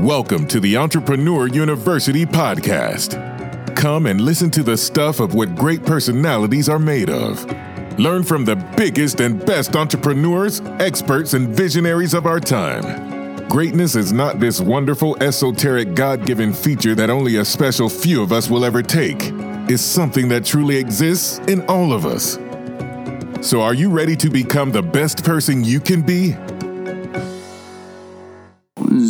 Welcome to the Entrepreneur University podcast. Come and listen to the stuff of what great personalities are made of. Learn from the biggest and best entrepreneurs, experts, and visionaries of our time. Greatness is not this wonderful, esoteric, God given feature that only a special few of us will ever take. It's something that truly exists in all of us. So, are you ready to become the best person you can be?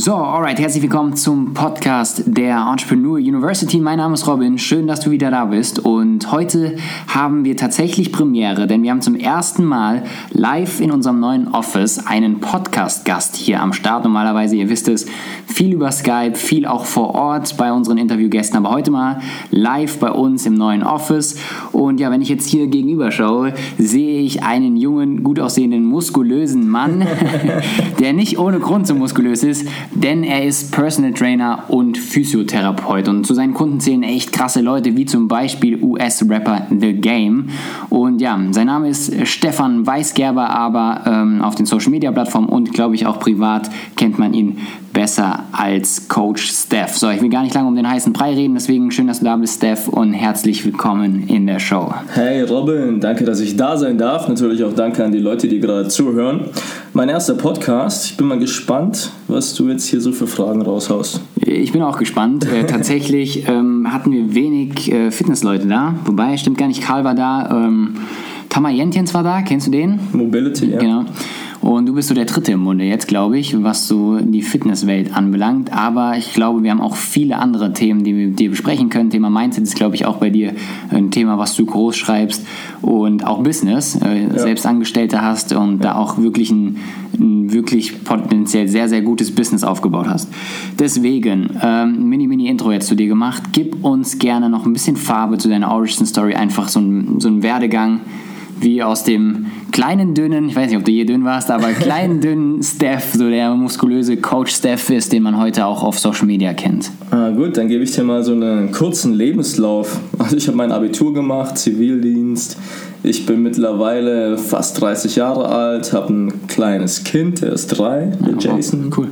So, alright, herzlich willkommen zum Podcast der Entrepreneur University. Mein Name ist Robin, schön, dass du wieder da bist. Und heute haben wir tatsächlich Premiere, denn wir haben zum ersten Mal live in unserem neuen Office einen Podcast-Gast hier am Start. Normalerweise, ihr wisst es, viel über Skype, viel auch vor Ort bei unseren Interviewgästen, aber heute mal live bei uns im neuen Office. Und ja, wenn ich jetzt hier gegenüber schaue, sehe ich einen jungen, gut aussehenden, muskulösen Mann, der nicht ohne Grund so muskulös ist denn er ist Personal Trainer und Physiotherapeut. Und zu seinen Kunden zählen echt krasse Leute, wie zum Beispiel US-Rapper The Game. Und ja, sein Name ist Stefan Weisgerber, aber ähm, auf den Social-Media-Plattformen und glaube ich auch privat kennt man ihn besser als Coach Steph. So, ich will gar nicht lange um den heißen Brei reden, deswegen schön, dass du da bist, Steph, und herzlich willkommen in der Show. Hey Robin, danke, dass ich da sein darf. Natürlich auch danke an die Leute, die gerade zuhören. Mein erster Podcast. Ich bin mal gespannt, was du jetzt hier so für Fragen raushaust. Ich bin auch gespannt. Äh, tatsächlich ähm, hatten wir wenig äh, Fitnessleute da, wobei, stimmt gar nicht, Karl war da. Ähm, Tamayentjens war da, kennst du den? Mobility, ja. Genau. Und du bist so der Dritte im Munde jetzt, glaube ich, was so die Fitnesswelt anbelangt. Aber ich glaube, wir haben auch viele andere Themen, die wir mit dir besprechen können. Thema Mindset ist, glaube ich, auch bei dir ein Thema, was du groß schreibst. Und auch Business, äh, ja. selbst Angestellte hast und ja. da auch wirklich ein, ein, wirklich potenziell sehr, sehr gutes Business aufgebaut hast. Deswegen, ähm, Mini-Mini-Intro jetzt zu dir gemacht. Gib uns gerne noch ein bisschen Farbe zu deiner Origin Story, einfach so ein, so ein Werdegang wie aus dem kleinen, dünnen, ich weiß nicht, ob du je dünn warst, aber kleinen, dünnen Steph, so der muskulöse Coach Steph ist, den man heute auch auf Social Media kennt. Ah, gut, dann gebe ich dir mal so einen kurzen Lebenslauf. Also ich habe mein Abitur gemacht, Zivildienst. Ich bin mittlerweile fast 30 Jahre alt, habe ein kleines Kind, der ist drei, der oh, Jason. Cool.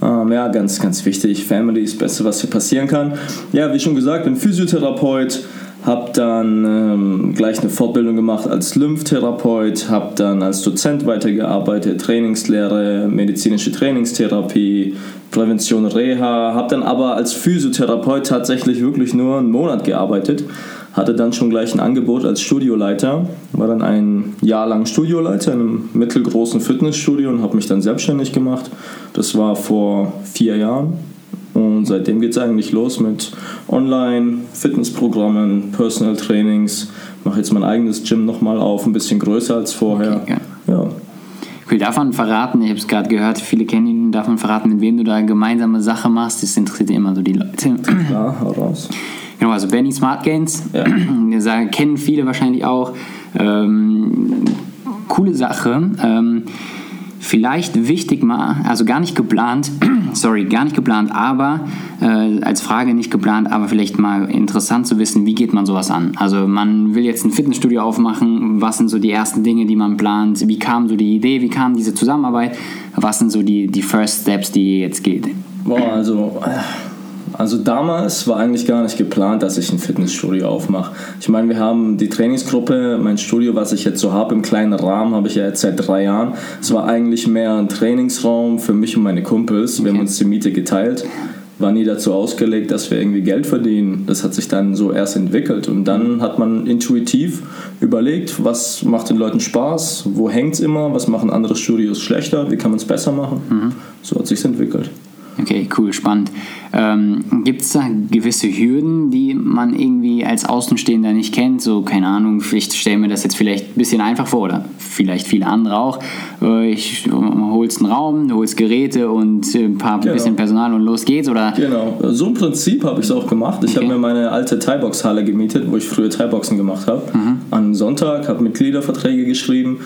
Ähm, ja, ganz, ganz wichtig. Family ist das Beste, was hier passieren kann. Ja, wie schon gesagt, bin Physiotherapeut habe dann ähm, gleich eine Fortbildung gemacht als Lymphtherapeut, habe dann als Dozent weitergearbeitet, Trainingslehre, medizinische Trainingstherapie, Prävention, Reha, habe dann aber als Physiotherapeut tatsächlich wirklich nur einen Monat gearbeitet, hatte dann schon gleich ein Angebot als Studioleiter, war dann ein Jahr lang Studioleiter in einem mittelgroßen Fitnessstudio und habe mich dann selbstständig gemacht. Das war vor vier Jahren und seitdem geht es eigentlich los mit Online-Fitnessprogrammen, Personal Trainings. Mache jetzt mein eigenes Gym nochmal auf, ein bisschen größer als vorher. Okay, ja. ja. Cool, darf man verraten, ich habe es gerade gehört, viele kennen ihn, darf man verraten, mit wem du da gemeinsame Sache machst? Das interessiert immer so die Leute. Ja, hau raus. Genau, also Benny Smart Gains, ja. sagen, kennen viele wahrscheinlich auch. Ähm, coole Sache. Ähm, vielleicht wichtig mal, also gar nicht geplant, sorry, gar nicht geplant, aber äh, als Frage nicht geplant, aber vielleicht mal interessant zu wissen, wie geht man sowas an? Also man will jetzt ein Fitnessstudio aufmachen, was sind so die ersten Dinge, die man plant, wie kam so die Idee, wie kam diese Zusammenarbeit, was sind so die, die First Steps, die ihr jetzt geht? Boah, also also damals war eigentlich gar nicht geplant, dass ich ein Fitnessstudio aufmache. Ich meine, wir haben die Trainingsgruppe, mein Studio, was ich jetzt so habe im kleinen Rahmen, habe ich ja jetzt seit drei Jahren. Es war eigentlich mehr ein Trainingsraum für mich und meine Kumpels. Wir haben uns die Miete geteilt. War nie dazu ausgelegt, dass wir irgendwie Geld verdienen. Das hat sich dann so erst entwickelt. Und dann hat man intuitiv überlegt, was macht den Leuten Spaß, wo hängt es immer, was machen andere Studios schlechter, wie kann man es besser machen. Mhm. So hat sich entwickelt. Okay, cool, spannend. Ähm, Gibt es da gewisse Hürden, die man irgendwie als Außenstehender nicht kennt? So, keine Ahnung, ich stelle mir das jetzt vielleicht ein bisschen einfach vor oder vielleicht viele andere auch. Äh, ich holst einen Raum, du holst Geräte und ein paar genau. bisschen Personal und los geht's, oder? Genau, so im Prinzip habe ich es auch gemacht. Ich okay. habe mir meine alte Thai-Box-Halle gemietet, wo ich früher Thai-Boxen gemacht habe. Mhm. Am Sonntag, habe Mitgliederverträge geschrieben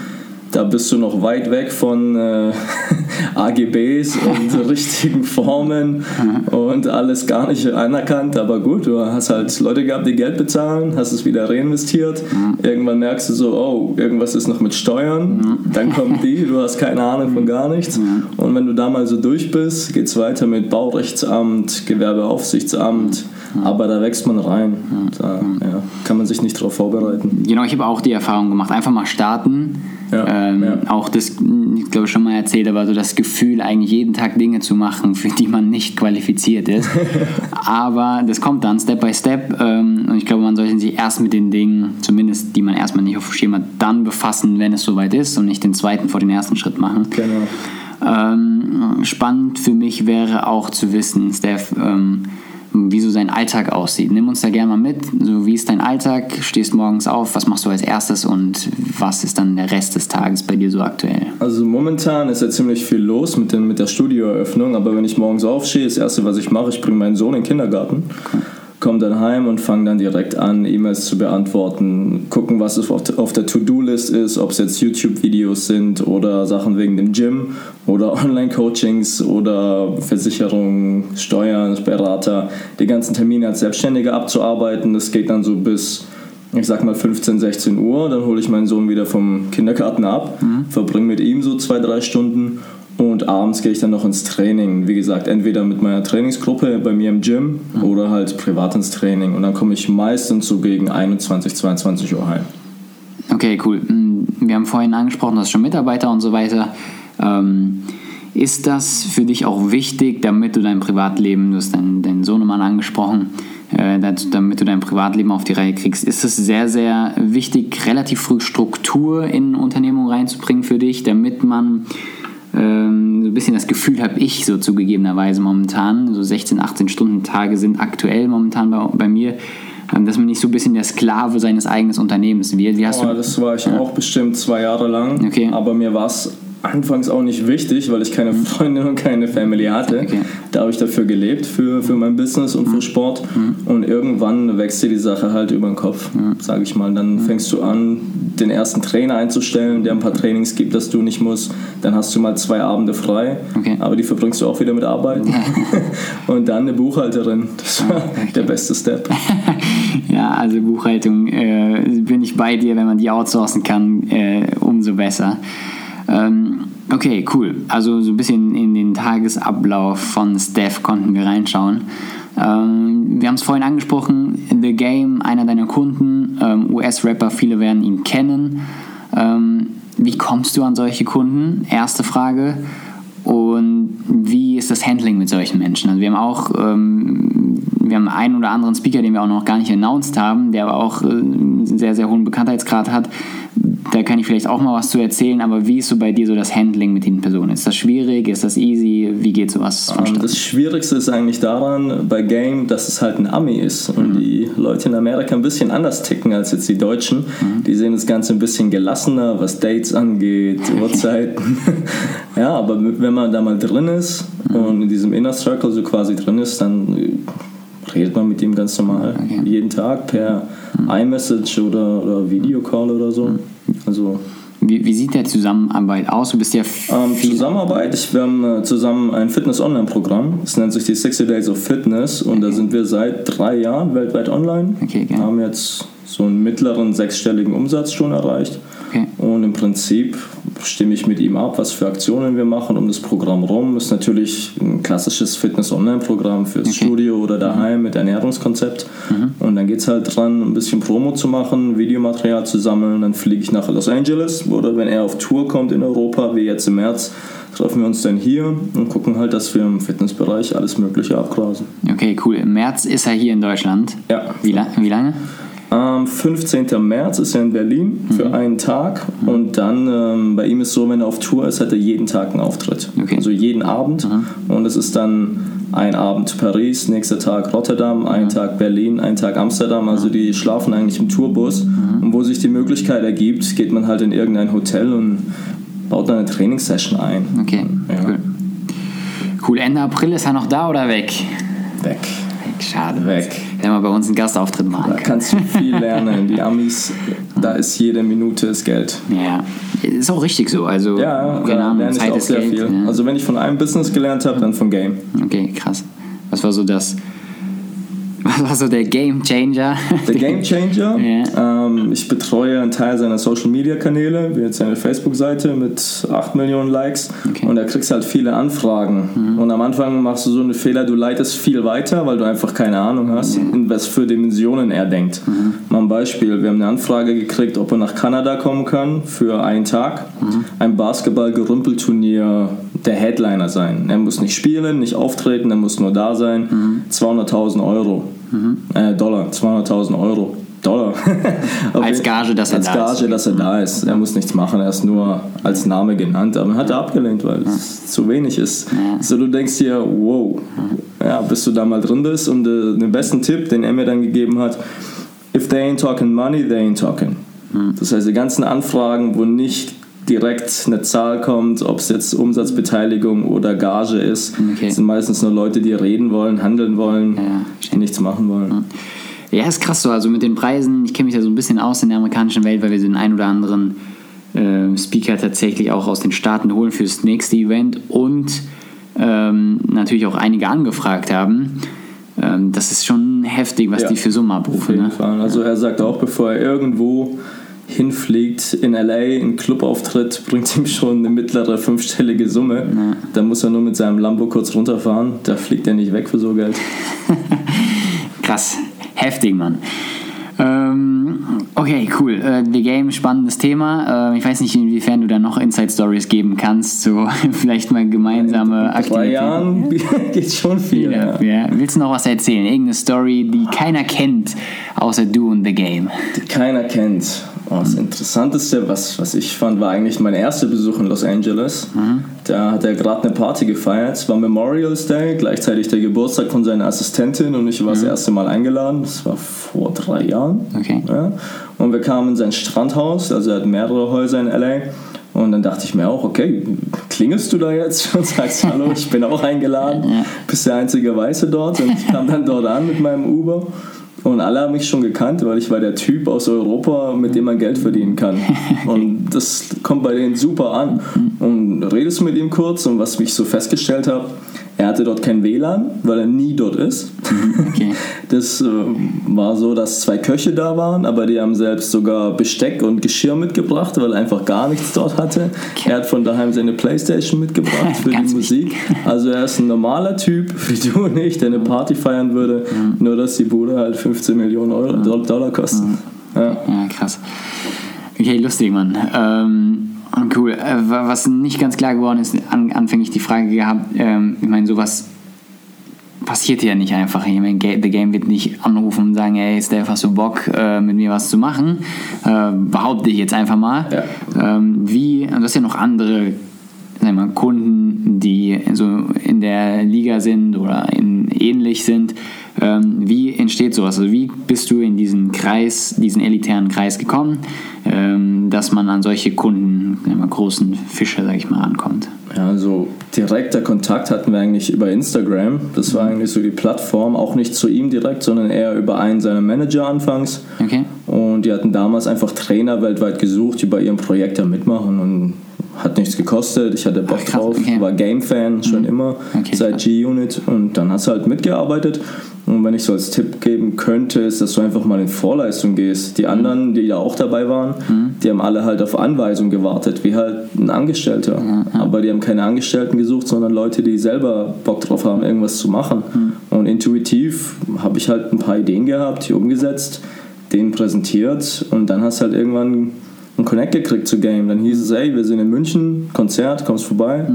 da bist du noch weit weg von äh, AGBs und richtigen Formen und alles gar nicht anerkannt. Aber gut, du hast halt Leute gehabt, die Geld bezahlen, hast es wieder reinvestiert. Irgendwann merkst du so, oh, irgendwas ist noch mit Steuern. Dann kommen die, du hast keine Ahnung von gar nichts. Und wenn du da mal so durch bist, geht es weiter mit Baurechtsamt, Gewerbeaufsichtsamt. Aber da wächst man rein. Da ja, kann man sich nicht darauf vorbereiten. Genau, ich habe auch die Erfahrung gemacht. Einfach mal starten. Ja, ähm, ja. Auch das, ich glaube schon mal erzählt, aber so das Gefühl, eigentlich jeden Tag Dinge zu machen, für die man nicht qualifiziert ist. aber das kommt dann Step by Step. Ähm, und ich glaube, man sollte sich erst mit den Dingen, zumindest die man erstmal nicht auf dem Schirm hat, dann befassen, wenn es soweit ist und nicht den zweiten vor den ersten Schritt machen. Genau. Ähm, spannend für mich wäre auch zu wissen, Steph, ähm, wie so sein Alltag aussieht. Nimm uns da gerne mal mit. So, wie ist dein Alltag? Stehst morgens auf? Was machst du als erstes? Und was ist dann der Rest des Tages bei dir so aktuell? Also momentan ist ja ziemlich viel los mit, den, mit der Studioeröffnung, aber wenn ich morgens aufstehe, das Erste, was ich mache, ich bringe meinen Sohn in den Kindergarten, komme dann heim und fange dann direkt an, E-Mails zu beantworten, gucken, was es auf, der To-Do-List ist, ob es jetzt YouTube-Videos sind oder Sachen wegen dem Gym oder Online-Coachings oder Versicherung, Steuern, Berater, die ganzen Termine als Selbstständiger abzuarbeiten. Das geht dann so bis ich sag mal 15, 16 Uhr, dann hole ich meinen Sohn wieder vom Kindergarten ab, verbringe mit ihm so zwei, drei Stunden und abends gehe ich dann noch ins Training. Wie gesagt, entweder mit meiner Trainingsgruppe bei mir im Gym oder halt privat ins Training. Und dann komme ich meistens so gegen 21, 22 Uhr heim. Okay, cool. Mm, Wir haben vorhin angesprochen, du hast schon Mitarbeiter und so weiter. Ähm, ist das für dich auch wichtig, damit du dein Privatleben, du hast deinen, deinen Sohnemann angesprochen, äh, damit du dein Privatleben auf die Reihe kriegst, ist es sehr, sehr wichtig, relativ früh Struktur in Unternehmung reinzubringen für dich, damit man ähm, so ein bisschen das Gefühl habe ich so zugegebenerweise momentan, so 16, 18 Stunden Tage sind aktuell momentan bei, bei mir, ähm, dass man nicht so ein bisschen der Sklave seines eigenen Unternehmens wird. Wie hast Oh, du das war ich auch bestimmt zwei Jahre lang. Okay. Aber mir war es anfangs auch nicht wichtig, weil ich keine Freundin und keine Family hatte. Okay. Da habe ich dafür gelebt, für, für mein Business und für Sport. Und irgendwann wächst dir die Sache halt über den Kopf, sage ich mal. Dann fängst du an, den ersten Trainer einzustellen, der ein paar Trainings gibt, dass du nicht musst. Dann hast du mal zwei Abende frei, Okay. aber die verbringst du auch wieder mit Arbeit. und dann eine Buchhalterin. Das war der beste Step. Ja, also Buchhaltung äh, bin ich bei dir, wenn man die outsourcen kann, äh, umso besser. Ähm, okay, cool. Also so ein bisschen in den Tagesablauf von Steph konnten wir reinschauen. Ähm, wir haben es vorhin angesprochen, The Game, einer deiner Kunden, ähm, US-Rapper, viele werden ihn kennen. Ähm, wie kommst du an solche Kunden? Erste Frage. Und wie ist das Handling mit solchen Menschen? Also wir haben auch, ähm, wir haben einen oder anderen Speaker, den wir auch noch gar nicht announced haben, der aber auch äh, einen sehr, sehr hohen Bekanntheitsgrad hat. Da kann ich vielleicht auch mal was zu erzählen, aber wie ist so bei dir so das Handling mit den Personen? Ist das schwierig? Ist das easy? Wie geht sowas Ähm, vonstatten? Das Schwierigste ist eigentlich daran bei Game, dass es halt ein Ami ist und die Leute in Amerika ein bisschen anders ticken als jetzt die Deutschen. Die sehen das Ganze ein bisschen gelassener, was Dates angeht, Uhrzeiten. ja, aber wenn man da mal drin ist und in diesem Inner Circle so quasi drin ist, dann redet man mit ihm ganz normal. Okay. Jeden Tag per iMessage oder, oder Videocall oder so. Also Wie, wie sieht der Zusammenarbeit aus? Du bist ja ähm, Zusammenarbeit. Ich, wir haben äh, zusammen ein Fitness-Online-Programm. Es nennt sich die 60 Days of Fitness und da sind wir seit drei Jahren weltweit online. Okay. Haben jetzt so einen mittleren sechsstelligen Umsatz schon erreicht. Und im Prinzip stimme ich mit ihm ab, was für Aktionen wir machen um das Programm rum. Ist natürlich ein klassisches Fitness-Online-Programm fürs Okay. Studio oder daheim mit Ernährungskonzept. Und dann geht es halt dran, ein bisschen Promo zu machen, Videomaterial zu sammeln. Dann fliege ich nach Los Angeles oder wenn er auf Tour kommt in Europa, wie jetzt im März, treffen wir uns dann hier und gucken halt, dass wir im Fitnessbereich alles Mögliche abgrasen. Okay, cool. Im März ist er hier in Deutschland. Ja. Wie, la wie lange? Am 15. März ist er in Berlin für Mhm. einen Tag und dann ähm, bei ihm ist so, wenn er auf Tour ist, hat er jeden Tag einen Auftritt. Okay. Mhm. Also jeden Abend und es ist dann ein Abend Paris, nächster Tag Rotterdam, ein Tag Berlin, ein Tag Amsterdam. Also die schlafen eigentlich im Tourbus Mhm. und wo sich die Möglichkeit ergibt, geht man halt in irgendein Hotel und baut dann eine Trainingssession ein. Okay, Ja. cool. Cool, Ende April ist er noch da oder weg? Weg. Schade. Weg. Wenn wir bei uns einen Gastauftritt Da machen. kannst du viel lernen. Die Amis da ist jede Minute das Geld. Ja, ist auch richtig so. Also, Ja, keine da Ahnung, lerne ich Zeit auch sehr Geld. viel. Ja. Also wenn ich von einem Business gelernt habe, dann von Game. Okay, krass. Was war so das. Was war so der Game Changer? Der Game Changer. Ja. Ähm, ich betreue einen Teil seiner Social Media Kanäle, wie jetzt seine Facebook-Seite mit 8 Millionen Likes. Okay. Mhm. Und da kriegst du halt viele Anfragen. Und am Anfang machst du so einen Fehler, du leitest viel weiter, weil du einfach keine Ahnung hast, in was für Dimensionen er denkt. Mhm. Mal ein Beispiel: Wir haben eine Anfrage gekriegt, ob er nach Kanada kommen kann für einen Tag. Mhm. Ein Basketball-Gerümpelturnier der Headliner sein. Er muss nicht spielen, nicht auftreten, er muss nur da sein. Mhm. 200.000 Euro. Äh, Dollar, 200.000 Euro. Dollar. Als Gage, dass er als da Gage, ist. dass er da ist. Er muss nichts machen, er ist nur als Name genannt. Aber hat er abgelehnt, weil es zu wenig ist. So du denkst dir, wow, ja, bis du da mal drin bist. Und äh, den besten Tipp, den er mir dann gegeben hat, if they ain't talking money, they ain't talking. Das heißt, die ganzen Anfragen, wo nicht direkt eine Zahl kommt, ob es jetzt Umsatzbeteiligung oder Gage ist, Okay. sind meistens nur Leute, die reden wollen, handeln wollen, Ja, nichts machen wollen. Ja, ist krass so. Also mit den Preisen, ich kenne mich da so ein bisschen aus in der amerikanischen Welt, weil wir den ein oder anderen äh, Speaker tatsächlich auch aus den Staaten holen fürs nächste Event und ähm, natürlich auch einige angefragt haben. Ähm, das ist schon heftig, was Ja, die für Summen Auf abrufen. jeden Ne? Fall. Also er sagt auch, bevor er irgendwo hinfliegt in LA, einen Clubauftritt, bringt ihm schon eine mittlere fünfstellige Summe. Da muss er nur mit seinem Lambo kurz runterfahren. Da fliegt er nicht weg für so Geld. Krass, heftig, Mann. Ähm, okay, cool. Äh, The Game, spannendes Thema. Äh, ich weiß nicht, inwiefern du da noch Inside Stories geben kannst, so vielleicht mal gemeinsame Drei Aktivitäten. Jahren geht schon viel. Ja. Ja. Ja. Willst du noch was erzählen? Irgendeine Story, die keiner kennt, außer du und The Game. Die keiner kennt. Oh, das Interessanteste, was, was ich fand, war eigentlich mein erster Besuch in Los Angeles. Da hat er gerade eine Party gefeiert. Es war Memorial's Day, gleichzeitig der Geburtstag von seiner Assistentin und ich war das erste Mal eingeladen. Das war vor drei Jahren. Okay. Ja. Und wir kamen in sein Strandhaus, also er hat mehrere Häuser in LA. Und dann dachte ich mir auch, okay, klingelst du da jetzt und sagst, hallo, ich bin auch eingeladen. Bist der einzige Weiße dort. Und ich kam dann dort an mit meinem Uber. Und alle haben mich schon gekannt, weil ich war der Typ aus Europa, mit dem man Geld verdienen kann. Und das kommt bei denen super an. Und redest mit ihm kurz und was ich so festgestellt habe, er hatte dort kein WLAN, weil er nie dort ist. Okay. Das äh, war so, dass zwei Köche da waren, aber die haben selbst sogar Besteck und Geschirr mitgebracht, weil er einfach gar nichts dort hatte. Er hat von daheim seine Playstation mitgebracht für die Musik. Also er ist ein normaler Typ, wie du und ich, der eine Party feiern würde, nur dass die Bude halt 15 Millionen Euro, Dollar kostet. Ja. Ja, krass. Okay, lustig, Mann. Ähm, cool. Äh, wa- was nicht ganz klar geworden ist, an, anfänglich die Frage gehabt, ähm, ich meine, sowas passiert ja nicht einfach. Ich meine, The Game wird nicht anrufen und sagen, hey, Steph, hast du Bock, äh, mit mir was zu machen? Äh, behaupte ich jetzt einfach mal. Ja. Ähm, wie, das ist ja noch andere sagen wir Kunden, die so in der Liga sind oder in, ähnlich sind. Ähm, wie entsteht sowas? Also wie bist du in diesen Kreis, diesen elitären Kreis gekommen, ähm, dass man an solche Kunden, wir großen Fische, sag ich mal, rankommt? Ja, also direkter Kontakt hatten wir eigentlich über Instagram. Das war eigentlich so die Plattform, auch nicht zu ihm direkt, sondern eher über einen seiner Manager anfangs. Okay. Und die hatten damals einfach Trainer weltweit gesucht, die bei ihrem Projekt da mitmachen und hat nichts gekostet. Ich hatte Bock Ach, krass, drauf, okay. war Game-Fan schon immer Okay, seit. G-Unit und dann hast du halt mitgearbeitet. Und wenn ich so als Tipp geben könnte, ist, dass du einfach mal in Vorleistung gehst. Die anderen, die da auch dabei waren, die haben alle halt auf Anweisung gewartet, wie halt ein Angestellter. Aber die haben keine Angestellten gesucht, sondern Leute, die selber Bock drauf haben, irgendwas zu machen. Und intuitiv habe ich halt ein paar Ideen gehabt, die umgesetzt, denen präsentiert und dann hast du halt irgendwann einen Connect gekriegt zu Game. Dann hieß es, ey, wir sind in München, Konzert, kommst vorbei.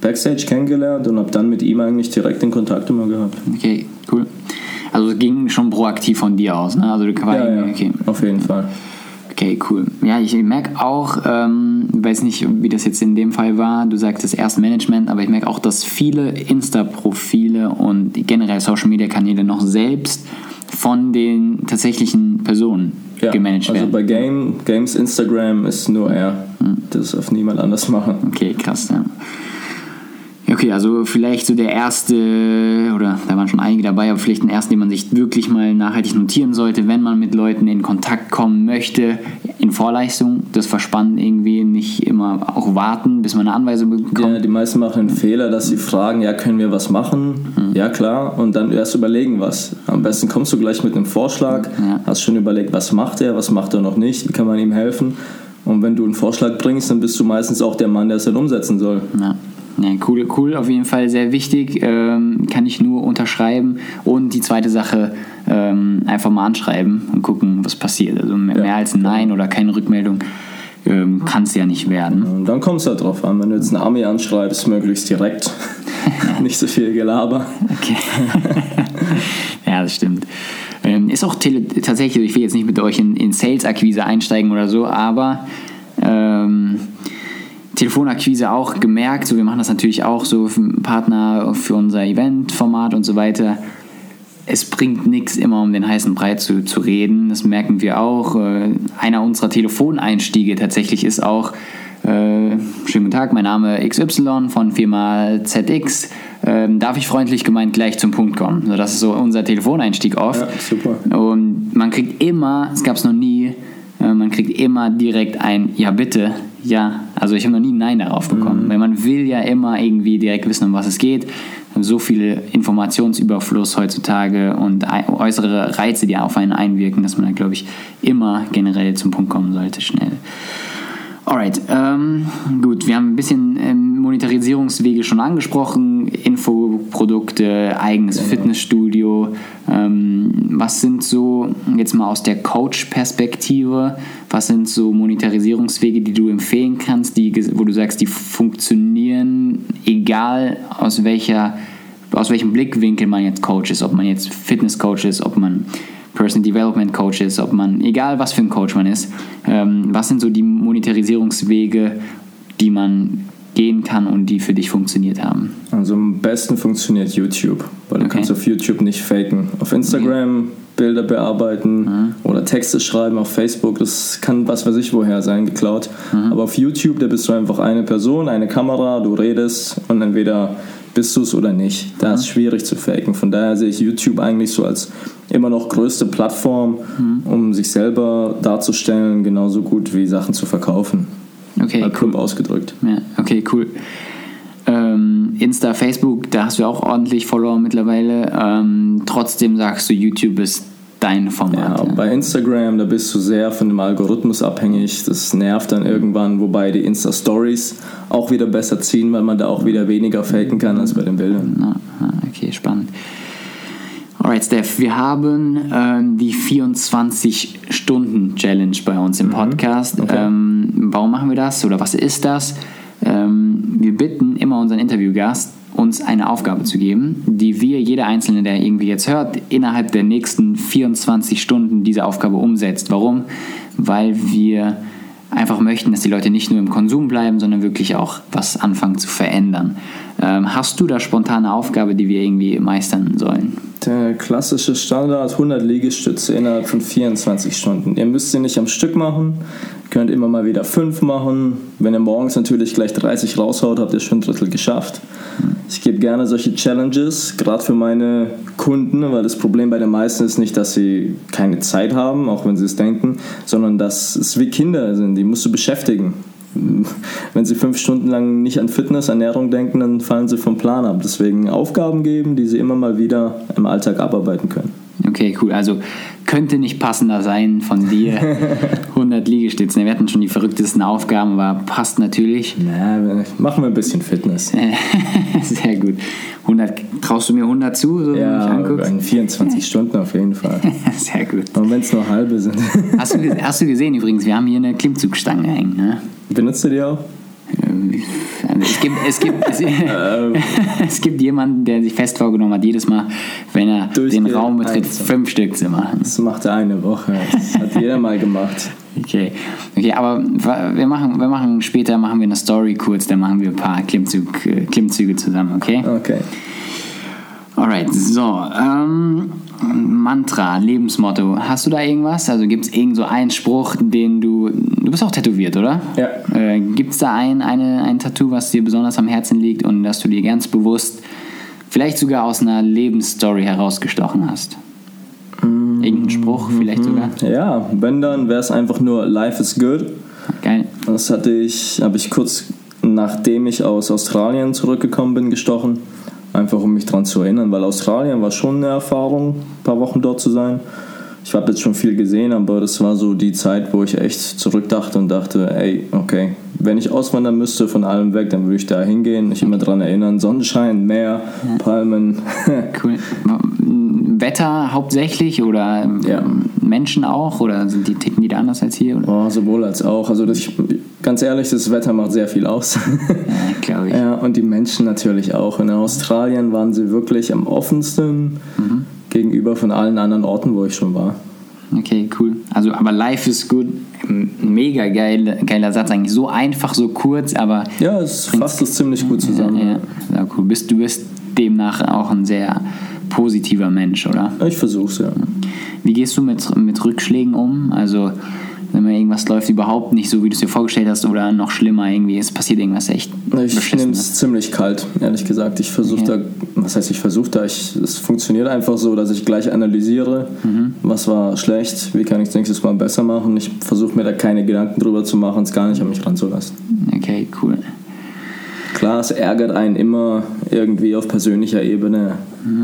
Backstage kennengelernt und habe dann mit ihm eigentlich direkt den Kontakt immer gehabt. Okay, cool. Also es ging schon proaktiv von dir aus, ne? Also du Ja, ja, okay. auf jeden Fall. Okay, cool. Ja, ich merke auch, ähm, weiß nicht, wie das jetzt in dem Fall war, du sagtest erst Management, aber ich merke auch, dass viele Insta-Profile und generell Social-Media-Kanäle noch selbst von den tatsächlichen Personen Ja, gemanagt also werden. bei Game, Games Instagram ist nur er. Das darf niemand anders machen. Okay, krass, ja. Okay, also vielleicht so der erste, oder da waren schon einige dabei, aber vielleicht den ersten, den man sich wirklich mal nachhaltig notieren sollte, wenn man mit Leuten in Kontakt kommen möchte, in Vorleistung, das verspannen irgendwie, nicht immer auch warten, bis man eine Anweisung bekommt. Ja, die meisten machen den Fehler, dass sie fragen, ja, können wir was machen? Mhm. Ja, klar. Und dann erst überlegen, was. Am besten kommst du gleich mit einem Vorschlag, ja. hast schon überlegt, was macht er, was macht er noch nicht, wie kann man ihm helfen. Und wenn du einen Vorschlag bringst, dann bist du meistens auch der Mann, der es dann umsetzen soll. Ja. Ja, cool, cool, auf jeden Fall sehr wichtig, ähm, kann ich nur unterschreiben. Und die zweite Sache, ähm, einfach mal anschreiben und gucken, was passiert. Also mehr, ja. als ein Nein oder keine Rückmeldung ähm, kann es ja nicht werden. Dann kommt es halt drauf an, wenn du jetzt eine Army anschreibst, möglichst direkt. nicht so viel Gelaber. Okay. ja, das stimmt. Ähm, ist auch tatsächlich, ich will jetzt nicht mit euch in, in Sales-Akquise einsteigen oder so, aber ähm, Telefonakquise auch gemerkt, so wir machen das natürlich auch so für Partner für unser Eventformat und so weiter. Es bringt nichts, immer um den heißen Brei zu, zu reden. Das merken wir auch. Äh, einer unserer Telefoneinstiege tatsächlich ist auch, äh, schönen guten Tag, mein Name XY von Firma ZX. Ähm, darf ich freundlich gemeint gleich zum Punkt kommen? Also das ist so unser Telefoneinstieg oft. Ja, super. Und man kriegt immer, es gab es noch nie, man kriegt immer direkt ein Ja bitte, ja. Also ich habe noch nie ein Nein darauf bekommen, mhm. weil man will ja immer irgendwie direkt wissen, um was es geht. So viel Informationsüberfluss heutzutage und äußere Reize, die auf einen einwirken, dass man da, glaube ich, immer generell zum Punkt kommen sollte, schnell. Alright, ähm, gut, wir haben ein bisschen ähm, Monetarisierungswege schon angesprochen, Infoprodukte, eigenes genau. Fitnessstudio. Ähm, was sind so, jetzt mal aus der Coach-Perspektive, was sind so Monetarisierungswege, die du empfehlen kannst, die, wo du sagst, die funktionieren, egal aus welcher aus welchem Blickwinkel man jetzt Coach ist, ob man jetzt Fitness-Coach ist, ob man Personal Development Coach ist, ob man, egal was für ein Coach man ist, ähm, was sind so die Monetarisierungswege, die man gehen kann und die für dich funktioniert haben? Also am besten funktioniert YouTube, weil du okay. kannst auf YouTube nicht faken. Auf Instagram okay. Bilder bearbeiten mhm. oder Texte schreiben auf Facebook, das kann was weiß ich woher sein, geklaut. Mhm. Aber auf YouTube, da bist du einfach eine Person, eine Kamera, du redest und entweder bist du es oder nicht. Da mhm. ist es schwierig zu faken. Von daher sehe ich YouTube eigentlich so als immer noch größte Plattform, mhm. um sich selber darzustellen, genauso gut wie Sachen zu verkaufen. Okay, Mal cool. ausgedrückt. Ja, okay, cool. Ähm, Insta, Facebook, da hast du auch ordentlich Follower mittlerweile. Ähm, trotzdem sagst du, YouTube ist dein Format. Ja, ja, bei Instagram, da bist du sehr von dem Algorithmus abhängig. Das nervt dann irgendwann, wobei die Insta-Stories auch wieder besser ziehen, weil man da auch wieder weniger faken kann als bei den Bildern. Okay, spannend. Alright, Steph, wir haben ähm, die 24-Stunden-Challenge bei uns im mhm. Podcast. Okay. Ähm, warum machen wir das oder was ist das? Ähm, wir bitten immer unseren Interviewgast, uns eine Aufgabe zu geben, die wir, jeder Einzelne, der irgendwie jetzt hört, innerhalb der nächsten 24 Stunden diese Aufgabe umsetzt. Warum? Weil wir einfach möchten, dass die Leute nicht nur im Konsum bleiben, sondern wirklich auch was anfangen zu verändern. Ähm, hast du da spontane Aufgabe, die wir irgendwie meistern sollen? Der klassische Standard 100 Liegestütze innerhalb von 24 Stunden. Ihr müsst sie nicht am Stück machen, könnt immer mal wieder 5 machen. Wenn ihr morgens natürlich gleich 30 raushaut, habt ihr schon ein Drittel geschafft. Ich gebe gerne solche Challenges, gerade für meine Kunden, weil das Problem bei den meisten ist nicht, dass sie keine Zeit haben, auch wenn sie es denken, sondern dass es wie Kinder sind, die musst du beschäftigen. Wenn sie fünf Stunden lang nicht an Fitness, Ernährung denken, dann fallen sie vom Plan ab. Deswegen Aufgaben geben, die sie immer mal wieder im Alltag abarbeiten können. Okay, cool. Also könnte nicht passender sein von dir. 100 Liegestützen. Wir hatten schon die verrücktesten Aufgaben, aber passt natürlich. Na, machen wir ein bisschen Fitness. Sehr gut. 100, traust du mir 100 zu, so ja, in 24 Stunden auf jeden Fall. Sehr gut. Und wenn es nur halbe sind. hast, du, hast du gesehen übrigens, wir haben hier eine Klimmzugstange hängen. Ne? Benutzt du die auch? Es gibt, es, gibt, es, es, gibt jemanden, der sich fest vorgenommen hat, jedes Mal, wenn er den Raum betritt, fünf Stück zu machen. Das macht er eine Woche. Das hat jeder mal gemacht. Okay. okay, aber wir machen, wir machen später machen wir eine Story kurz, dann machen wir ein paar Klimmzug, Klimmzüge zusammen, okay? Okay. Alright, so. Ähm, Mantra, Lebensmotto. Hast du da irgendwas? Also gibt es irgend so einen Spruch, den du. Du bist auch tätowiert, oder? Ja. Äh, gibt es da ein, eine, ein Tattoo, was dir besonders am Herzen liegt und dass du dir ganz bewusst, vielleicht sogar aus einer Lebensstory herausgestochen hast? Irgendein Spruch, vielleicht sogar? Ja, wenn dann wäre es einfach nur Life is good. Geil. Das hatte ich, habe ich kurz nachdem ich aus Australien zurückgekommen bin, gestochen. Einfach um mich daran zu erinnern, weil Australien war schon eine Erfahrung, ein paar Wochen dort zu sein. Ich habe jetzt schon viel gesehen, aber das war so die Zeit, wo ich echt zurückdachte und dachte, ey, okay, wenn ich auswandern müsste von allem weg, dann würde ich da hingehen, mich immer daran erinnern, Sonnenschein, Meer, Palmen. Cool. Wetter hauptsächlich oder ähm, Ja. Menschen auch oder sind die ticken die da anders als hier? Oh, sowohl als auch. Also das, ganz ehrlich, das Wetter macht sehr viel aus. Ja, glaube ich. Ja, und die Menschen natürlich auch. In Australien waren sie wirklich am offensten gegenüber von allen anderen Orten, wo ich schon war. Okay, cool. Also, aber Life is good, mega geil, geiler Satz eigentlich. So einfach, so kurz, aber Ja, es fasst es ziemlich gut zusammen. ja, ja, cool. Bist, du bist demnach auch ein sehr positiver Mensch, oder? Ich versuch's, ja. Wie gehst du mit, mit Rückschlägen um? Also, wenn mal irgendwas läuft überhaupt nicht so, wie du es dir vorgestellt hast, oder noch schlimmer, irgendwie, es passiert irgendwas echt Ich nehme es ziemlich kalt, ehrlich gesagt. Ich versuche Okay. da, was heißt ich versuche da, ich, es funktioniert einfach so, dass ich gleich analysiere, was war schlecht, wie kann ich es nächstes Mal besser machen. Ich versuche mir da keine Gedanken drüber zu machen, es gar nicht an mich ranzulassen. Okay, cool. Klar, es ärgert einen immer irgendwie auf persönlicher Ebene.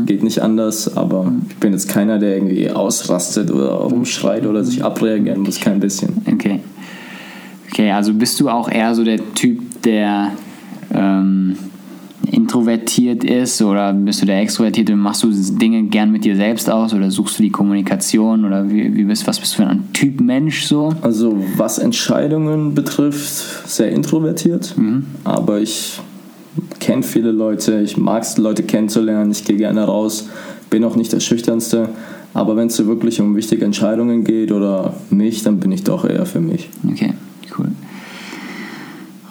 Geht nicht anders, aber ich bin jetzt keiner, der irgendwie ausrastet oder rumschreit oder sich abreagieren muss, kein bisschen. Okay. Okay, also bist du auch eher so der Typ, der introvertiert ist oder bist du der Extrovertierte? Machst du Dinge gern mit dir selbst aus oder suchst du die Kommunikation oder wie, wie bist, was bist du für ein Typ Mensch so? Also was Entscheidungen betrifft, sehr introvertiert, aber ich kenne viele Leute, ich mag es, Leute kennenzulernen, ich gehe gerne raus, bin auch nicht der Schüchternste, aber wenn es so wirklich um wichtige Entscheidungen geht oder mich, dann bin ich doch eher für mich. Okay, cool.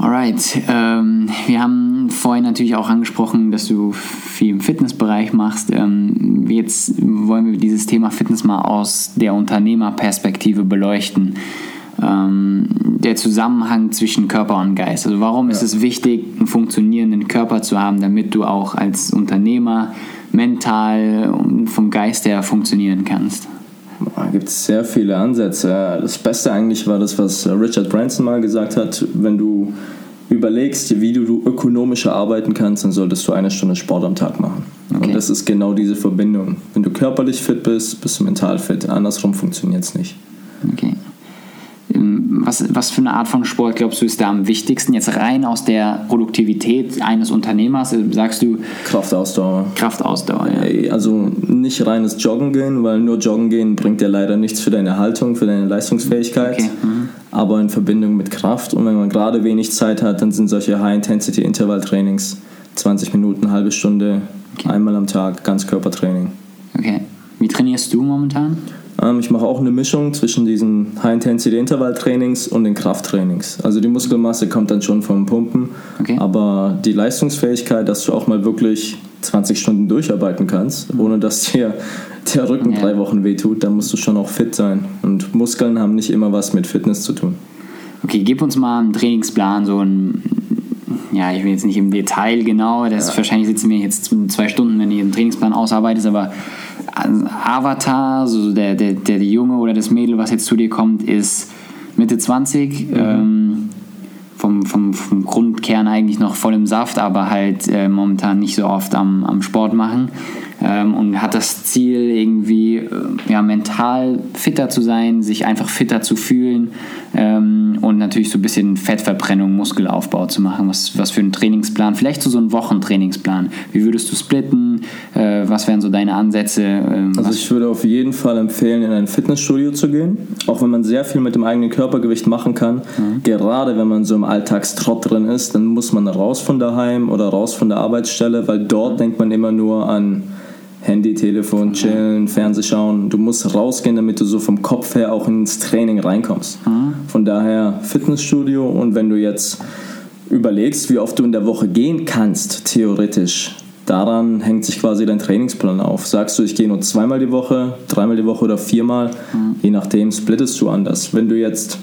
Alright, ähm, wir haben vorhin natürlich auch angesprochen, dass du viel im Fitnessbereich machst. Ähm, jetzt wollen wir dieses Thema Fitness mal aus der Unternehmerperspektive beleuchten. Ähm, der Zusammenhang zwischen Körper und Geist. Also warum ist es wichtig, einen funktionierenden Körper zu haben, damit du auch als Unternehmer mental und vom Geist her funktionieren kannst? Da gibt es sehr viele Ansätze. Das Beste eigentlich war das, was Richard Branson mal gesagt hat. Wenn du überlegst, wie du, du ökonomischer arbeiten kannst, dann solltest du eine Stunde Sport am Tag machen. Okay. Und das ist genau diese Verbindung. Wenn du körperlich fit bist, bist du mental fit. Andersrum funktioniert es nicht. Okay. Was, was für eine Art von Sport glaubst du ist da am wichtigsten? Jetzt rein aus der Produktivität eines Unternehmers, äh, sagst du Kraftausdauer. Kraftausdauer. Ja. Ey, Also nicht reines Joggen gehen, weil nur Joggen gehen bringt dir leider nichts für deine Haltung, für deine Leistungsfähigkeit. Okay, mhm. Aber in Verbindung mit Kraft und wenn man gerade wenig Zeit hat, dann sind solche High-Intensity-Intervall-Trainings 20 Minuten, halbe Stunde, einmal am Tag, Ganzkörpertraining. Okay. Wie trainierst du momentan? Ähm, ich mache auch eine Mischung zwischen diesen High-Intensity-Intervall-Trainings und den Krafttrainings. Also die Muskelmasse kommt dann schon vom Pumpen, Okay. aber die Leistungsfähigkeit, dass du auch mal wirklich 20 Stunden durcharbeiten kannst, ohne dass dir der Rücken Ja. drei Wochen wehtut, dann musst du schon auch fit sein. Und Muskeln haben nicht immer was mit Fitness zu tun. Okay, gib uns mal einen Trainingsplan, so ein, ja, ich will jetzt nicht im Detail genau, das wahrscheinlich sitzen wir jetzt zwei Stunden, wenn ihr einen Trainingsplan ausarbeitet, aber Avatar, so der, der, der Junge oder das Mädel, was jetzt zu dir kommt, ist Mitte 20, ähm, vom, vom, vom Grundkern eigentlich noch voll im Saft, aber halt äh, momentan nicht so oft am, am Sport machen ähm, und hat das Ziel, irgendwie äh, ja, mental fitter zu sein, sich einfach fitter zu fühlen ähm, und natürlich so ein bisschen Fettverbrennung, Muskelaufbau zu machen. Was, was für ein Trainingsplan, vielleicht so, so ein Wochentrainingsplan. Wie würdest du splitten? Äh, was wären so deine Ansätze? Ähm, Also ich würde auf jeden Fall empfehlen, in ein Fitnessstudio zu gehen, auch wenn man sehr viel mit dem eigenen Körpergewicht machen kann. Gerade wenn man so im Alltagstrott drin ist, dann muss man raus von daheim oder raus von der Arbeitsstelle, weil dort denkt man immer nur an Handy, Telefon, chillen, Fernseh schauen. Du musst rausgehen, damit du so vom Kopf her auch ins Training reinkommst. Von daher Fitnessstudio und wenn du jetzt überlegst, wie oft du in der Woche gehen kannst, theoretisch, daran hängt sich quasi dein Trainingsplan auf. Sagst du, ich gehe nur zweimal die Woche, dreimal die Woche oder viermal, mhm. je nachdem splittest du anders. Wenn du jetzt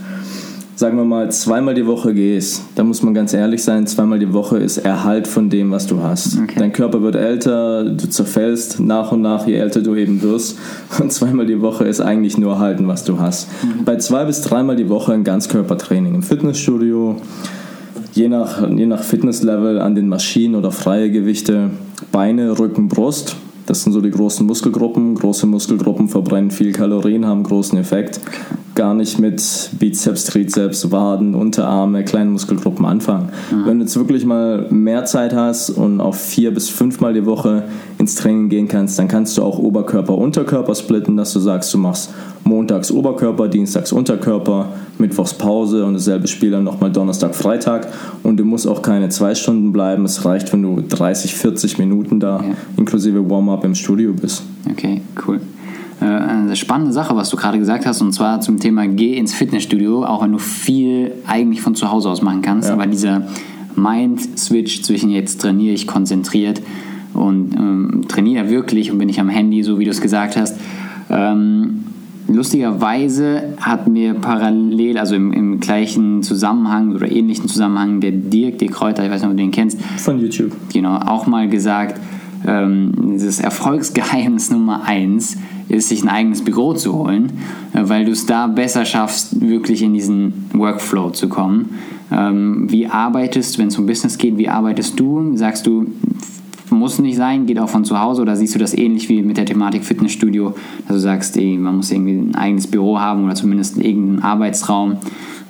sagen wir mal, zweimal die Woche gehst, da muss man ganz ehrlich sein, zweimal die Woche ist Erhalt von dem, was du hast. Okay. Dein Körper wird älter, du zerfällst nach und nach, je älter du eben wirst. Und zweimal die Woche ist eigentlich nur erhalten, was du hast. Mhm. Bei zwei bis dreimal die Woche ein Ganzkörpertraining im Fitnessstudio, je nach, je nach Fitnesslevel an den Maschinen oder freie Gewichte, Beine, Rücken, Brust das sind so die großen Muskelgruppen. Große Muskelgruppen verbrennen viel Kalorien, haben großen Effekt. Gar nicht mit Bizeps, Trizeps, Waden, Unterarme, kleinen Muskelgruppen anfangen. Mhm. Wenn du jetzt wirklich mal mehr Zeit hast und auf vier bis fünfmal die Woche ins Training gehen kannst, dann kannst du auch Oberkörper, Unterkörper splitten, dass du sagst, du machst montags Oberkörper, dienstags Unterkörper, mittwochs Pause und dasselbe Spiel dann nochmal Donnerstag, Freitag. Und du musst auch keine zwei Stunden bleiben. Es reicht, wenn du 30, 40 Minuten da ja. inklusive Warm-up im Studio bist. Okay, cool. Äh, eine spannende Sache, was du gerade gesagt hast, und zwar zum Thema Geh ins Fitnessstudio, auch wenn du viel eigentlich von zu Hause aus machen kannst, ja. aber dieser Mind-Switch zwischen jetzt trainiere ich konzentriert und ähm, trainiere wirklich und bin ich am Handy, so wie du es gesagt hast. Ähm, lustigerweise hat mir parallel, also im, im, gleichen Zusammenhang oder ähnlichen Zusammenhang, der Dirk, der Kräuter, ich weiß nicht, ob du den kennst. Von YouTube. Genau, auch mal gesagt, ähm, dieses Erfolgsgeheimnis Nummer eins ist, sich ein eigenes Büro zu holen, äh, weil du es da besser schaffst, wirklich in diesen Workflow zu kommen. Ähm, wie arbeitest, wenn es um Business geht, wie arbeitest du? Sagst du, muss nicht sein, geht auch von zu Hause oder siehst du das ähnlich wie mit der Thematik Fitnessstudio, dass du sagst, ey, man muss irgendwie ein eigenes Büro haben oder zumindest irgendeinen Arbeitsraum,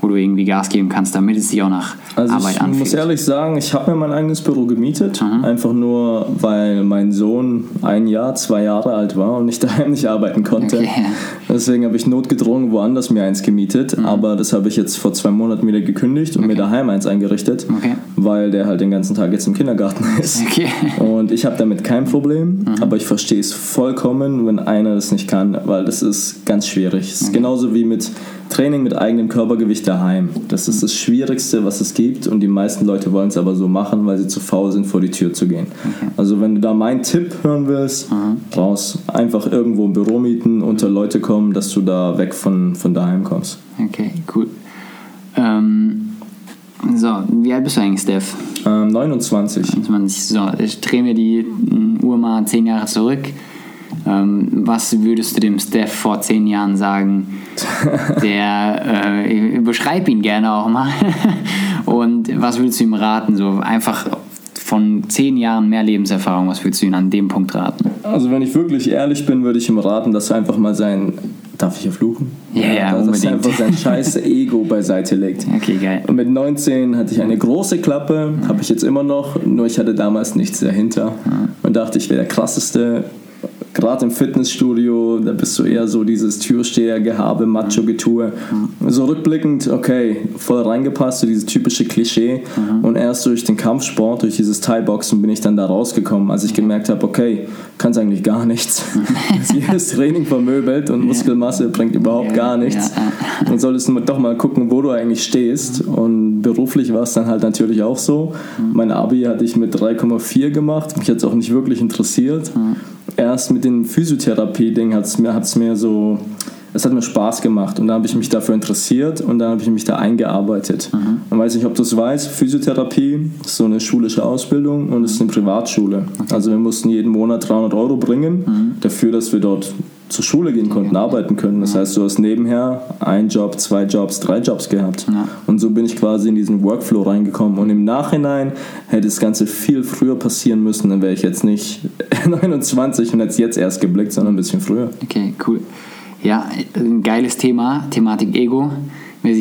wo du irgendwie Gas geben kannst, damit es sich auch nach also Arbeit anfühlt. Ich muss ehrlich sagen, ich habe mir mein eigenes Büro gemietet, mhm. einfach nur, weil mein Sohn ein Jahr, zwei Jahre alt war und ich daheim nicht arbeiten konnte. Okay. Deswegen habe ich notgedrungen woanders mir eins gemietet, mhm. aber das habe ich jetzt vor zwei Monaten wieder gekündigt und okay. mir daheim eins eingerichtet, okay. weil der halt den ganzen Tag jetzt im Kindergarten ist. Und ich habe damit kein Problem, mhm. aber ich verstehe es vollkommen, wenn einer das nicht kann, weil das ist ganz schwierig. Es ist genauso wie mit Training mit eigenem Körpergewicht daheim. Das ist das Schwierigste, was es gibt und die meisten Leute wollen es aber so machen, weil sie zu faul sind, vor die Tür zu gehen. Okay. Also wenn du da meinen Tipp hören willst, mhm. raus. Einfach irgendwo ein Büro mieten, unter Leute kommen, dass du da weg von, von daheim kommst. Okay, cool. Ähm, so, wie alt bist du eigentlich, Steph? Ähm, 29. 29. So, ich drehe mir die Uhr mal zehn Jahre zurück. Ähm, was würdest du dem Steph vor zehn Jahren sagen? Der, äh, beschreib ihn gerne auch mal. Und was würdest du ihm raten? So einfach von zehn Jahren mehr Lebenserfahrung, was würdest du ihm an dem Punkt raten? Also wenn ich wirklich ehrlich bin, würde ich ihm raten, dass er einfach mal sein Darf ich hier fluchen? Ja, yeah, ja, also, Dass er einfach sein scheiß Ego beiseite legt. Okay, geil. Und mit 19 hatte ich eine große Klappe, habe ich jetzt immer noch, nur ich hatte damals nichts dahinter. Und dachte, ich wäre der krasseste gerade im Fitnessstudio, da bist du eher so dieses Türsteher-Gehabe, Macho-Getue. Mhm. So rückblickend, okay, voll reingepasst, so dieses typische Klischee. Mhm. Und erst durch den Kampfsport, durch dieses Thai-Boxen bin ich dann da rausgekommen, als ich gemerkt habe, okay, kannst eigentlich gar nichts. Jedes Training vermöbelt und Muskelmasse bringt überhaupt gar nichts. Und solltest du doch mal gucken, wo du eigentlich stehst. Und beruflich war es dann halt natürlich auch so. Mhm. Mein Abi hatte ich mit 3,4 gemacht. Mich hat es auch nicht wirklich interessiert erst mit dem Physiotherapie-Ding hat es mir, hat's mir so, es hat mir Spaß gemacht und da habe ich mich dafür interessiert und dann habe ich mich da eingearbeitet. Mhm. Und weiß nicht, ob du es weißt, Physiotherapie ist so eine schulische Ausbildung und es ist eine Privatschule. Okay. Also wir mussten jeden Monat 300 Euro bringen mhm. dafür, dass wir dort zur Schule gehen konnten, ja. arbeiten können. Das ja. heißt, du hast nebenher einen Job, zwei Jobs, drei Jobs gehabt. Ja. Und so bin ich quasi in diesen Workflow reingekommen. Und im Nachhinein hätte das Ganze viel früher passieren müssen, dann wäre ich jetzt nicht 29 und hätte jetzt erst geblickt, sondern ein bisschen früher. Okay, cool. Ja, ein geiles Thema, Thematik Ego.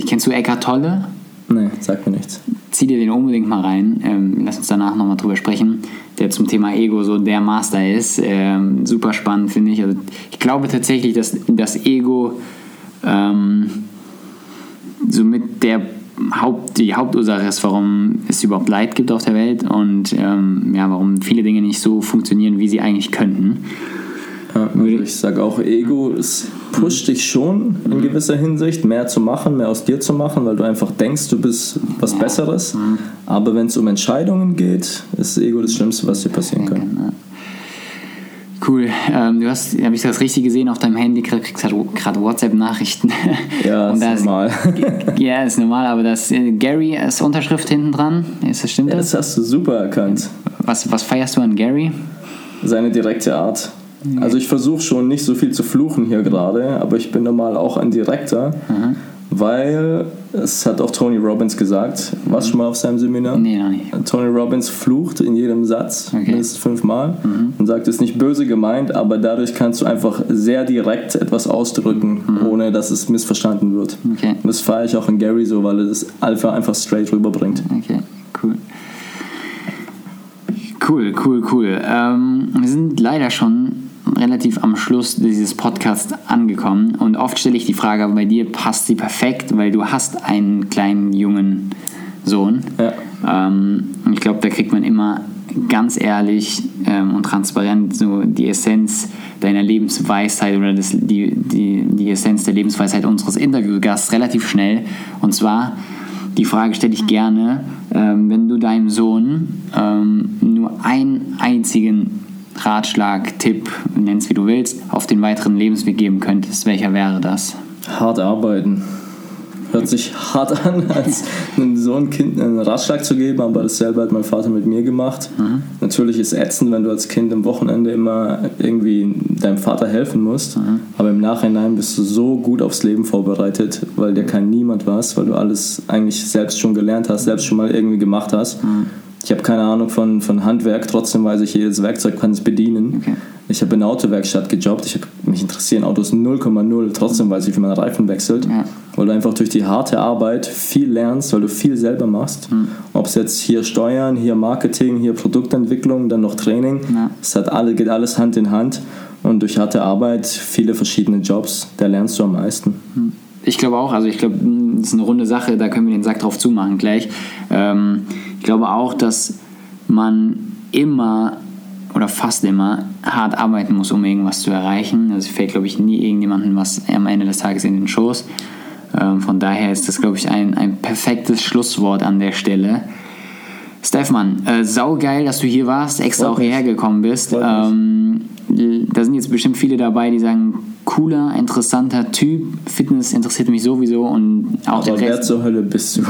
Kennst du Eckhart Tolle? Nee, sagt mir nichts. Zieh dir den unbedingt mal rein. Ähm, lass uns danach nochmal drüber sprechen. Der zum Thema Ego so der Master ist. Ähm, super spannend, finde ich. Also, ich glaube tatsächlich, dass das Ego ähm, somit der Haupt, die Hauptursache ist, warum es überhaupt Leid gibt auf der Welt und ähm, ja, warum viele Dinge nicht so funktionieren, wie sie eigentlich könnten. Also ich sage auch, Ego, es pusht dich schon in gewisser Hinsicht, mehr zu machen, mehr aus dir zu machen, weil du einfach denkst, du bist was Besseres. Aber wenn es um Entscheidungen geht, ist Ego das Schlimmste, was dir passieren kann. Cool. Ähm, du hast, habe ich das richtig gesehen, auf deinem Handy kriegst du gerade WhatsApp-Nachrichten. Ja, ist normal. ja, ist normal, aber das äh, Gary ist Unterschrift hinten dran. Ist das stimmt Ja, das? das hast du super erkannt. Was, was feierst du an Gary? Seine direkte Art. Also ich versuche schon nicht so viel zu fluchen hier gerade, aber ich bin normal auch ein Direkter, weil es hat auch Tony Robbins gesagt. Warst du schon mal auf seinem Seminar? Nee, noch nicht. Tony Robbins flucht in jedem Satz Okay. mindestens fünfmal und sagt, es ist nicht böse gemeint, aber dadurch kannst du einfach sehr direkt etwas ausdrücken, ohne dass es missverstanden wird. Okay. Und das feiere ich auch in Gary so, weil er das Alpha einfach straight rüberbringt. Okay, cool. Cool, cool, cool. Ähm, wir sind leider schon relativ am Schluss dieses Podcasts angekommen und oft stelle ich die Frage, aber bei dir passt sie perfekt, weil du hast einen kleinen jungen Sohn. Ja. Ähm, ich glaube, da kriegt man immer ganz ehrlich ähm, und transparent so die Essenz deiner Lebensweisheit oder das, die, die, die Essenz der Lebensweisheit unseres Interviewgasts relativ schnell. Und zwar, die Frage stelle ich gerne, ähm, wenn du deinem Sohn ähm, nur einen einzigen Ratschlag, Tipp, nenn's wie du willst, auf den weiteren Lebensweg geben könntest, welcher wäre das? Hart arbeiten. Hört sich hart an, als einem so ein Kind einen Ratschlag zu geben, aber dasselbe hat mein Vater mit mir gemacht. Natürlich ist ätzend, wenn du als Kind am Wochenende immer irgendwie deinem Vater helfen musst, aber im Nachhinein bist du so gut aufs Leben vorbereitet, weil dir kann niemand was, weil du alles eigentlich selbst schon gelernt hast, selbst schon mal irgendwie gemacht hast. Ich habe keine Ahnung von, von Handwerk, trotzdem weiß ich, jedes Werkzeug kann es bedienen. Okay. Ich habe in der Autowerkstatt gejobbt, ich hab, mich interessieren Autos 0,0, trotzdem weiß ich, wie man Reifen wechselt, Ja. weil du einfach durch die harte Arbeit viel lernst, weil du viel selber machst. Ob es jetzt hier Steuern, hier Marketing, hier Produktentwicklung, dann noch Training, Ja. es hat alle, geht alles Hand in Hand und durch harte Arbeit, viele verschiedene Jobs, da lernst du am meisten. Ich glaube auch, also ich glaube, das ist eine runde Sache, da können wir den Sack drauf zumachen gleich. Ähm, glaube auch, dass man immer oder fast immer hart arbeiten muss, um irgendwas zu erreichen. Also es fällt, glaube ich, nie irgendjemandem was am Ende des Tages in den Schoß. Ähm, von daher ist das, glaube ich, ein, ein perfektes Schlusswort an der Stelle. Stefan, äh, saugeil, dass du hier warst, extra Freut auch hierher gekommen bist. Ähm, da sind jetzt bestimmt viele dabei, die sagen, cooler, interessanter Typ, Fitness interessiert mich sowieso und auch Aber den wer Rest zur Hölle bist du?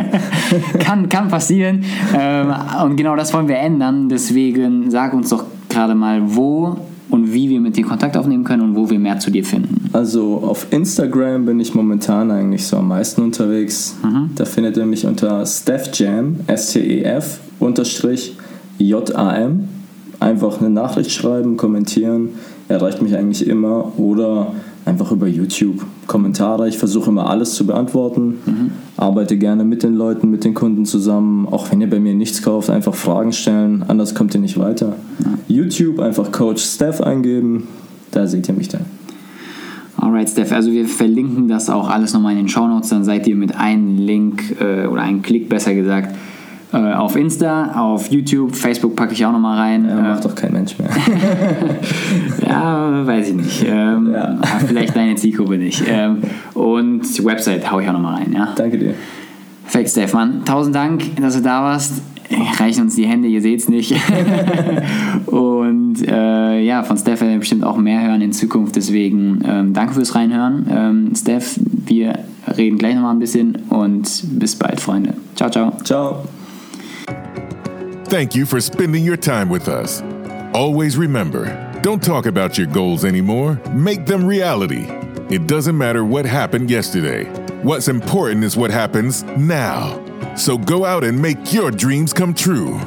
kann, kann passieren. Ähm, und genau das wollen wir ändern. Deswegen sag uns doch gerade mal, wo und wie wir mit dir Kontakt aufnehmen können und wo wir mehr zu dir finden. Also auf Instagram bin ich momentan eigentlich so am meisten unterwegs. Da findet ihr mich unter StefJam, S-T-E-F, unterstrich J-A-M. Einfach eine Nachricht schreiben, kommentieren, erreicht mich eigentlich immer. Oder einfach über YouTube Kommentare. Ich versuche immer alles zu beantworten. Arbeite gerne mit den Leuten, mit den Kunden zusammen. Auch wenn ihr bei mir nichts kauft, einfach Fragen stellen. Anders kommt ihr nicht weiter. YouTube einfach Coach Steph eingeben. Da seht ihr mich dann. Alright, Steph, also wir verlinken das auch alles nochmal in den Shownotes, dann seid ihr mit einem Link äh, oder einem Klick besser gesagt auf Insta, auf YouTube, Facebook packe ich auch nochmal rein. Ja, Äh, macht doch kein Mensch mehr. Ja, weiß ich nicht. Ähm, Ja. Vielleicht deine Zielgruppe nicht. Ähm, und Website hau ich auch nochmal rein, ja. Danke dir. Perfekt, Stefan. Tausend Dank, dass du da warst. Reichen uns die Hände, ihr seht es nicht. und äh, ja, von Steph werden wir bestimmt auch mehr hören in Zukunft. Deswegen ähm, danke fürs Reinhören. Ähm, Steph, wir reden gleich nochmal ein bisschen und bis bald, Freunde. Ciao, ciao. Ciao. Thank you for spending your time with us. Always remember don't talk about your goals anymore, make them reality. It doesn't matter what happened yesterday. What's important is what happens now. So go out and make your dreams come true.